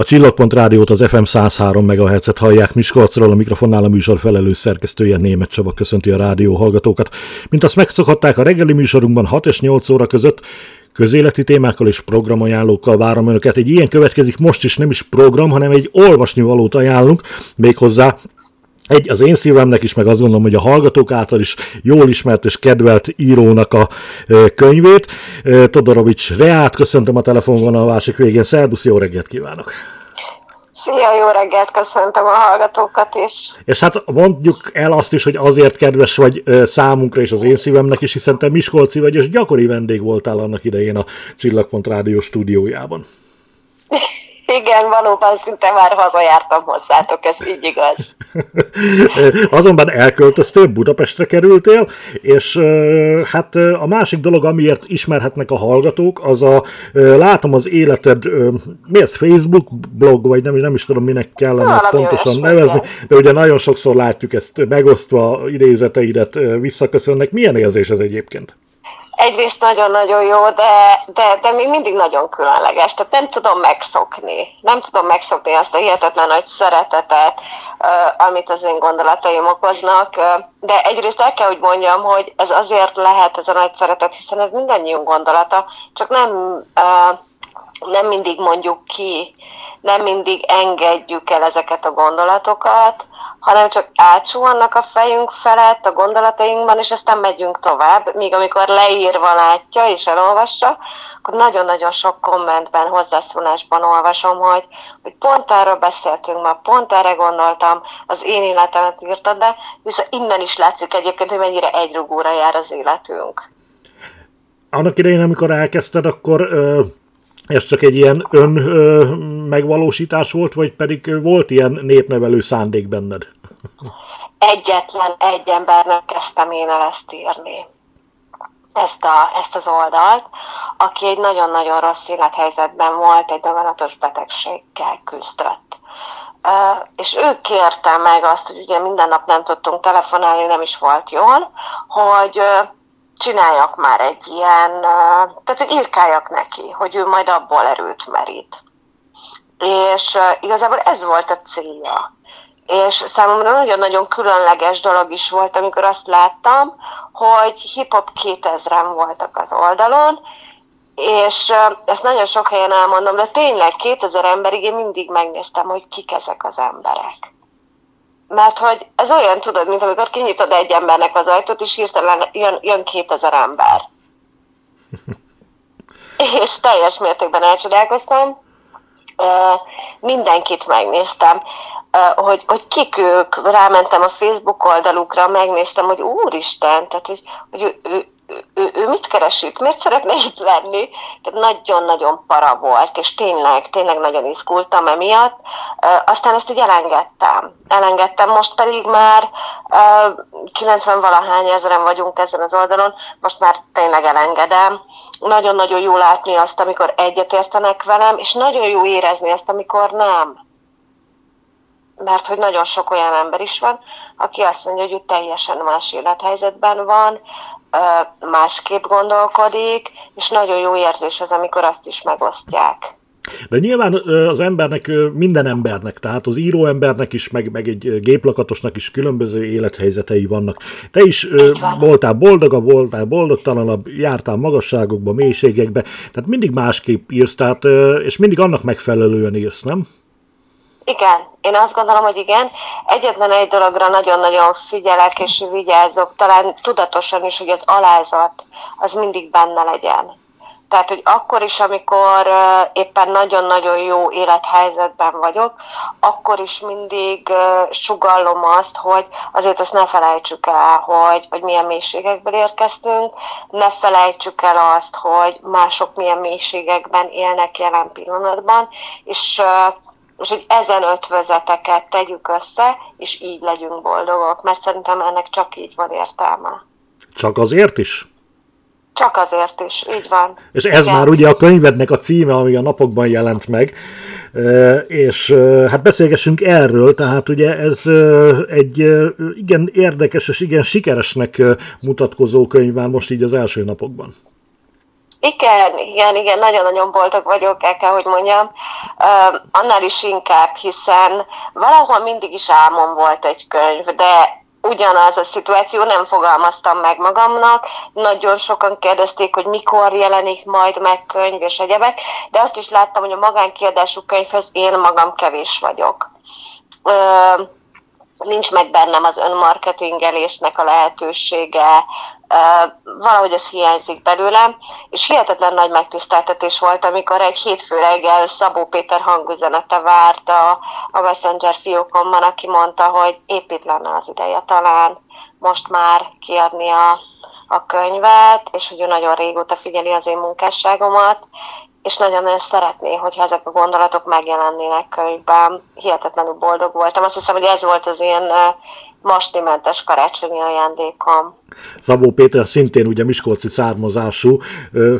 A Csillagpont Rádiót az FM 103 MHz-et hallják Miskolcról, a mikrofonnál a műsor felelős szerkesztője Német Csaba köszönti a rádió hallgatókat. Mint azt megszokhatták a reggeli műsorunkban 6 és 8 óra között, közéleti témákkal és programajánlókkal várom önöket. Egy ilyen következik most is nem is program, hanem egy olvasnivalót ajánlunk, méghozzá egy az én szívemnek is, meg azt gondolom, hogy a hallgatók által is jól ismert és kedvelt írónak a könyvét. Todorovics Reát, köszöntöm a telefonvonal a másik végén. Szerbusz, jó reggelt kívánok! Szia, jó reggelt, köszöntöm a hallgatókat is. És hát mondjuk el azt is, hogy azért kedves vagy számunkra és az én szívemnek is, hiszen te Miskolci vagy, és gyakori vendég voltál annak idején a Csillagpont Rádió stúdiójában. Igen, valóban szinte már hazajártam hozzátok, ez így igaz. Azonban elköltöztél, Budapestre kerültél, és hát a másik dolog, amiért ismerhetnek a hallgatók, az a, látom az életed, mi ez, Facebook blog, vagy nem, nem is tudom, minek kellene ezt pontosan nevezni, de ugye nagyon sokszor látjuk ezt megosztva, idézeteidet visszaköszönnek. Milyen érzés ez egyébként? Egyrészt nagyon-nagyon jó, de, de, de még mindig nagyon különleges. Tehát nem tudom megszokni. Nem tudom megszokni azt a hihetetlen nagy szeretetet, amit az én gondolataim okoznak. De egyrészt el kell, hogy mondjam, hogy ez azért lehet ez a nagy szeretet, hiszen ez mindannyiunk gondolata, csak nem, nem mindig mondjuk ki, nem mindig engedjük el ezeket a gondolatokat, hanem csak átsuhannak a fejünk felett a gondolatainkban, és aztán megyünk tovább, míg amikor leírva látja és elolvassa, akkor nagyon-nagyon sok kommentben, hozzászólásban olvasom, hogy, hogy pont erről beszéltünk ma, pont erre gondoltam, az én életemet írtad, de viszont innen is látszik egyébként, hogy mennyire egyrugóra jár az életünk. Annak idején, amikor elkezdted, akkor ez csak egy ilyen ön ö, megvalósítás volt, vagy pedig volt ilyen népnevelő szándék benned? Egyetlen egy embernek kezdtem én el ezt írni. Ezt, a, ezt az oldalt, aki egy nagyon-nagyon rossz élethelyzetben volt, egy daganatos betegséggel küzdött. Uh, és ő kérte meg azt, hogy ugye minden nap nem tudtunk telefonálni, nem is volt jól, hogy uh, csináljak már egy ilyen, tehát hogy írkáljak neki, hogy ő majd abból erőt merít. És igazából ez volt a célja és számomra nagyon-nagyon különleges dolog is volt, amikor azt láttam, hogy hip-hop 2000-en voltak az oldalon, és ezt nagyon sok helyen elmondom, de tényleg 2000 emberig én mindig megnéztem, hogy kik ezek az emberek. Mert hogy ez olyan, tudod, mint amikor kinyitod egy embernek az ajtót, és hirtelen jön, jön 2000 ember. és teljes mértékben elcsodálkoztam. Mindenkit megnéztem hogy, hogy kik ők, rámentem a Facebook oldalukra, megnéztem, hogy úristen, tehát hogy, hogy ő, ő, ő, ő mit keresik, miért szeretne itt lenni? Tehát nagyon-nagyon para volt, és tényleg, tényleg nagyon izgultam emiatt. Aztán ezt így elengedtem. Elengedtem, most pedig már 90-valahány ezeren vagyunk ezen az oldalon, most már tényleg elengedem. Nagyon-nagyon jó látni azt, amikor egyetértenek velem, és nagyon jó érezni azt, amikor nem mert hogy nagyon sok olyan ember is van, aki azt mondja, hogy ő teljesen más élethelyzetben van, másképp gondolkodik, és nagyon jó érzés az, amikor azt is megosztják. De nyilván az embernek, minden embernek, tehát az író embernek is, meg, meg egy géplakatosnak is különböző élethelyzetei vannak. Te is van. voltál boldogabb, voltál boldogtalanabb, jártál magasságokba, mélységekbe, tehát mindig másképp írsz, tehát, és mindig annak megfelelően írsz, nem? Igen, én azt gondolom, hogy igen. Egyetlen egy dologra nagyon-nagyon figyelek és vigyázok, talán tudatosan is, hogy az alázat az mindig benne legyen. Tehát, hogy akkor is, amikor éppen nagyon-nagyon jó élethelyzetben vagyok, akkor is mindig sugallom azt, hogy azért azt ne felejtsük el, hogy, hogy milyen mélységekből érkeztünk, ne felejtsük el azt, hogy mások milyen mélységekben élnek jelen pillanatban, és és hogy ezen ötvözeteket tegyük össze, és így legyünk boldogok, mert szerintem ennek csak így van értelme. Csak azért is? Csak azért is, így van. És ez igen. már ugye a könyvednek a címe, ami a napokban jelent meg, és hát beszélgessünk erről, tehát ugye ez egy igen érdekes és igen sikeresnek mutatkozó könyv már most így az első napokban. Igen, igen, igen, nagyon-nagyon boldog vagyok, el kell, hogy mondjam. Uh, annál is inkább, hiszen valahol mindig is álmom volt egy könyv, de ugyanaz a szituáció, nem fogalmaztam meg magamnak. Nagyon sokan kérdezték, hogy mikor jelenik majd meg könyv és egyebek, de azt is láttam, hogy a magánkiadású könyvhez én magam kevés vagyok. Nincs meg bennem az önmarketingelésnek a lehetősége, valahogy ez hiányzik belőlem, és hihetetlen nagy megtiszteltetés volt, amikor egy hétfő reggel Szabó Péter hangüzenete várt a, a Messenger fiókomban, aki mondta, hogy lenne az ideje talán most már kiadni a, a könyvet, és hogy ő nagyon régóta figyeli az én munkásságomat, és nagyon-nagyon szeretné, hogyha ezek a gondolatok megjelennének könyvben. Hihetetlenül boldog voltam. Azt hiszem, hogy ez volt az én mastimentes karácsonyi ajándékom. Szabó Péter szintén ugye miskolci származású,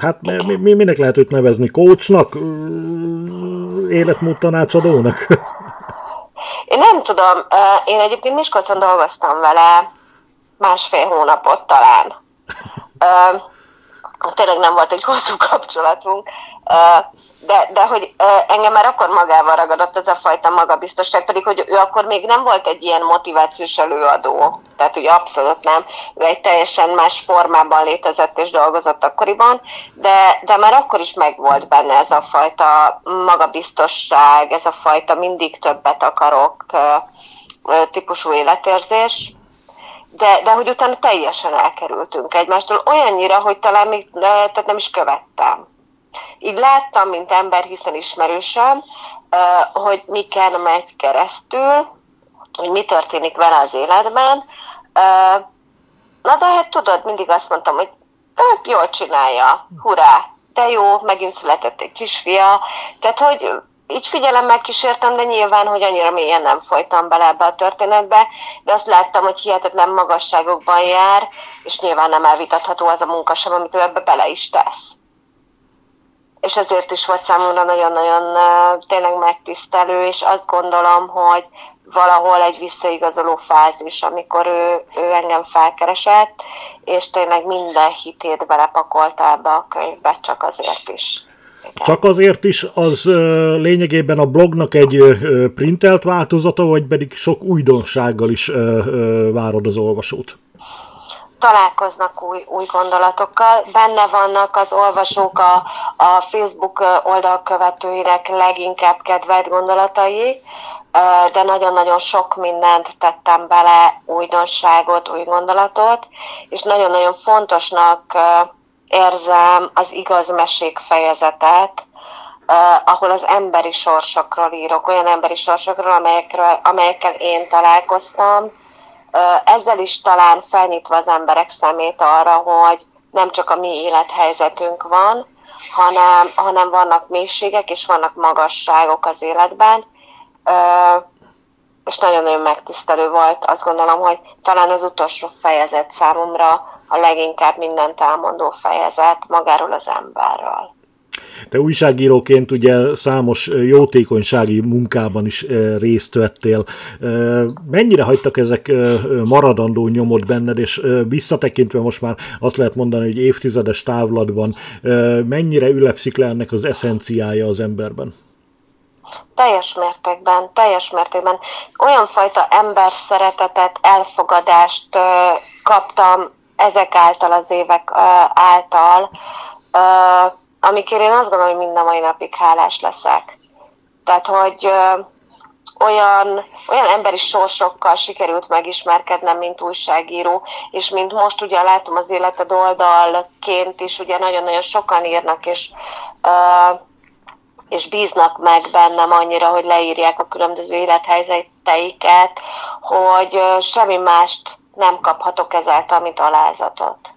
hát mi, mi, minek lehet őt nevezni? Kócsnak? Életmód tanácsadónak? Én nem tudom, én egyébként Miskolcon dolgoztam vele másfél hónapot talán. Tényleg nem volt egy hosszú kapcsolatunk, de, de hogy engem már akkor magával ragadott ez a fajta magabiztosság, pedig hogy ő akkor még nem volt egy ilyen motivációs előadó, tehát hogy abszolút nem, ő egy teljesen más formában létezett és dolgozott akkoriban, de, de már akkor is megvolt benne ez a fajta magabiztosság, ez a fajta mindig többet akarok típusú életérzés, de, de hogy utána teljesen elkerültünk egymástól, olyannyira, hogy talán még tehát nem is követtem így láttam, mint ember, hiszen ismerősöm, hogy miken megy keresztül, hogy mi történik vele az életben. Na de hát tudod, mindig azt mondtam, hogy jól csinálja, hurrá, de jó, megint született egy kisfia. Tehát, hogy így figyelemmel kísértem, de nyilván, hogy annyira mélyen nem folytam bele ebbe a történetbe, de azt láttam, hogy hihetetlen magasságokban jár, és nyilván nem elvitatható az a munka sem, amit ő ebbe bele is tesz és ezért is volt számomra nagyon-nagyon tényleg megtisztelő, és azt gondolom, hogy valahol egy visszaigazoló fázis, amikor ő, ő engem felkeresett, és tényleg minden hitét belepakolta ebbe a könyvbe, csak azért is. Csak azért is az lényegében a blognak egy printelt változata, vagy pedig sok újdonsággal is várod az olvasót? Találkoznak új, új gondolatokkal. Benne vannak az olvasók a, a Facebook oldal követőinek leginkább kedvelt gondolatai, de nagyon-nagyon sok mindent tettem bele, újdonságot, új gondolatot, és nagyon-nagyon fontosnak érzem az igaz mesék fejezetet, ahol az emberi sorsokról írok, olyan emberi sorsokról, amelyekről, amelyekkel én találkoztam, ezzel is talán felnyitva az emberek szemét arra, hogy nem csak a mi élethelyzetünk van, hanem, hanem vannak mélységek és vannak magasságok az életben, és nagyon-nagyon megtisztelő volt. Azt gondolom, hogy talán az utolsó fejezet számomra a leginkább mindent elmondó fejezet magáról az emberről. Te újságíróként ugye számos jótékonysági munkában is részt vettél. Mennyire hagytak ezek maradandó nyomot benned, és visszatekintve most már azt lehet mondani, hogy évtizedes távlatban, mennyire ülepszik le ennek az eszenciája az emberben? Teljes mértékben, teljes mértékben. Olyan fajta ember szeretetet, elfogadást kaptam ezek által, az évek által, amikért én azt gondolom, hogy mind a mai napig hálás leszek. Tehát, hogy olyan, olyan emberi sorsokkal sikerült megismerkednem, mint újságíró, és mint most ugye látom az életed oldalként is, ugye nagyon-nagyon sokan írnak, és, ö, és bíznak meg bennem annyira, hogy leírják a különböző élethelyzeteiket, hogy semmi mást nem kaphatok ezáltal, mint alázatot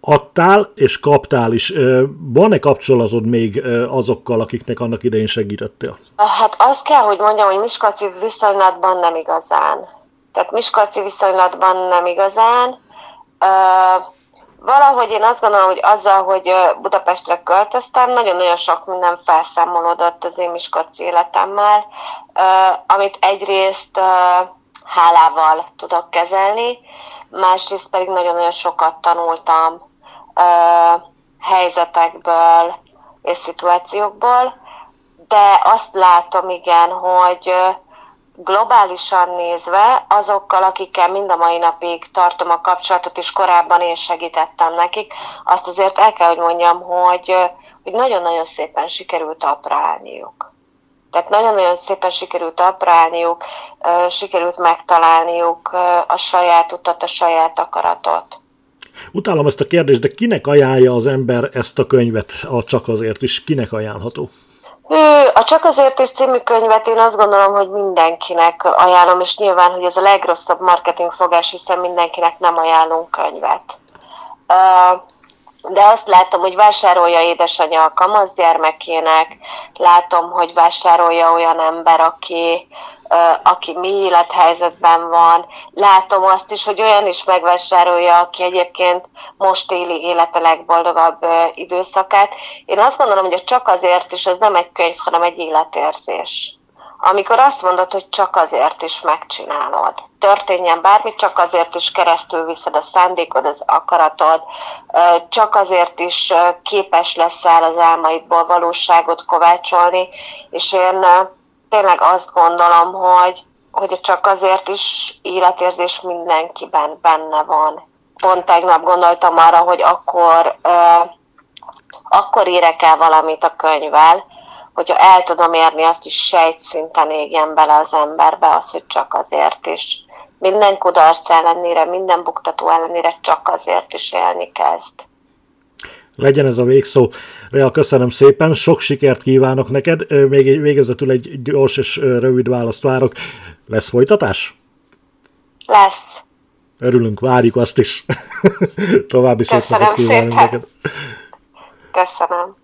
adtál és kaptál is. Van-e kapcsolatod még azokkal, akiknek annak idején segítettél? Hát azt kell, hogy mondjam, hogy Miskolci viszonylatban nem igazán. Tehát Miskolci viszonylatban nem igazán. Valahogy én azt gondolom, hogy azzal, hogy Budapestre költöztem, nagyon-nagyon sok minden felszámolódott az én Miskolci életemmel, amit egyrészt hálával tudok kezelni, másrészt pedig nagyon-nagyon sokat tanultam helyzetekből és szituációkból, de azt látom igen, hogy globálisan nézve azokkal, akikkel mind a mai napig tartom a kapcsolatot, és korábban én segítettem nekik, azt azért el kell, hogy mondjam, hogy, hogy nagyon-nagyon szépen sikerült aprálniuk. Tehát nagyon-nagyon szépen sikerült aprálniuk, sikerült megtalálniuk a saját utat, a saját akaratot. Utálom ezt a kérdést, de kinek ajánlja az ember ezt a könyvet, a Csak azért is? Kinek ajánlható? A Csak azért is című könyvet én azt gondolom, hogy mindenkinek ajánlom, és nyilván, hogy ez a legrosszabb marketing fogás, hiszen mindenkinek nem ajánlunk könyvet. De azt látom, hogy vásárolja édesanyja a kamasz gyermekének, látom, hogy vásárolja olyan ember, aki, aki mi élethelyzetben van. Látom azt is, hogy olyan is megvásárolja, aki egyébként most éli élete legboldogabb időszakát. Én azt gondolom, hogy csak azért is ez nem egy könyv, hanem egy életérzés. Amikor azt mondod, hogy csak azért is megcsinálod, történjen bármi, csak azért is keresztül viszed a szándékod, az akaratod, csak azért is képes leszel az álmaidból valóságot kovácsolni, és én tényleg azt gondolom, hogy, hogy csak azért is életérzés mindenkiben benne van. Pont tegnap gondoltam arra, hogy akkor, akkor érek el valamit a könyvvel, hogyha el tudom érni azt is sejtszinten égjen bele az emberbe, az, hogy csak azért is. Minden kudarc ellenére, minden buktató ellenére csak azért is élni kezd legyen ez a végszó. Rea, köszönöm szépen, sok sikert kívánok neked. Még végezetül egy gyors és rövid választ várok. Lesz folytatás? Lesz. Örülünk, várjuk azt is. További szép napot kívánok neked. Köszönöm.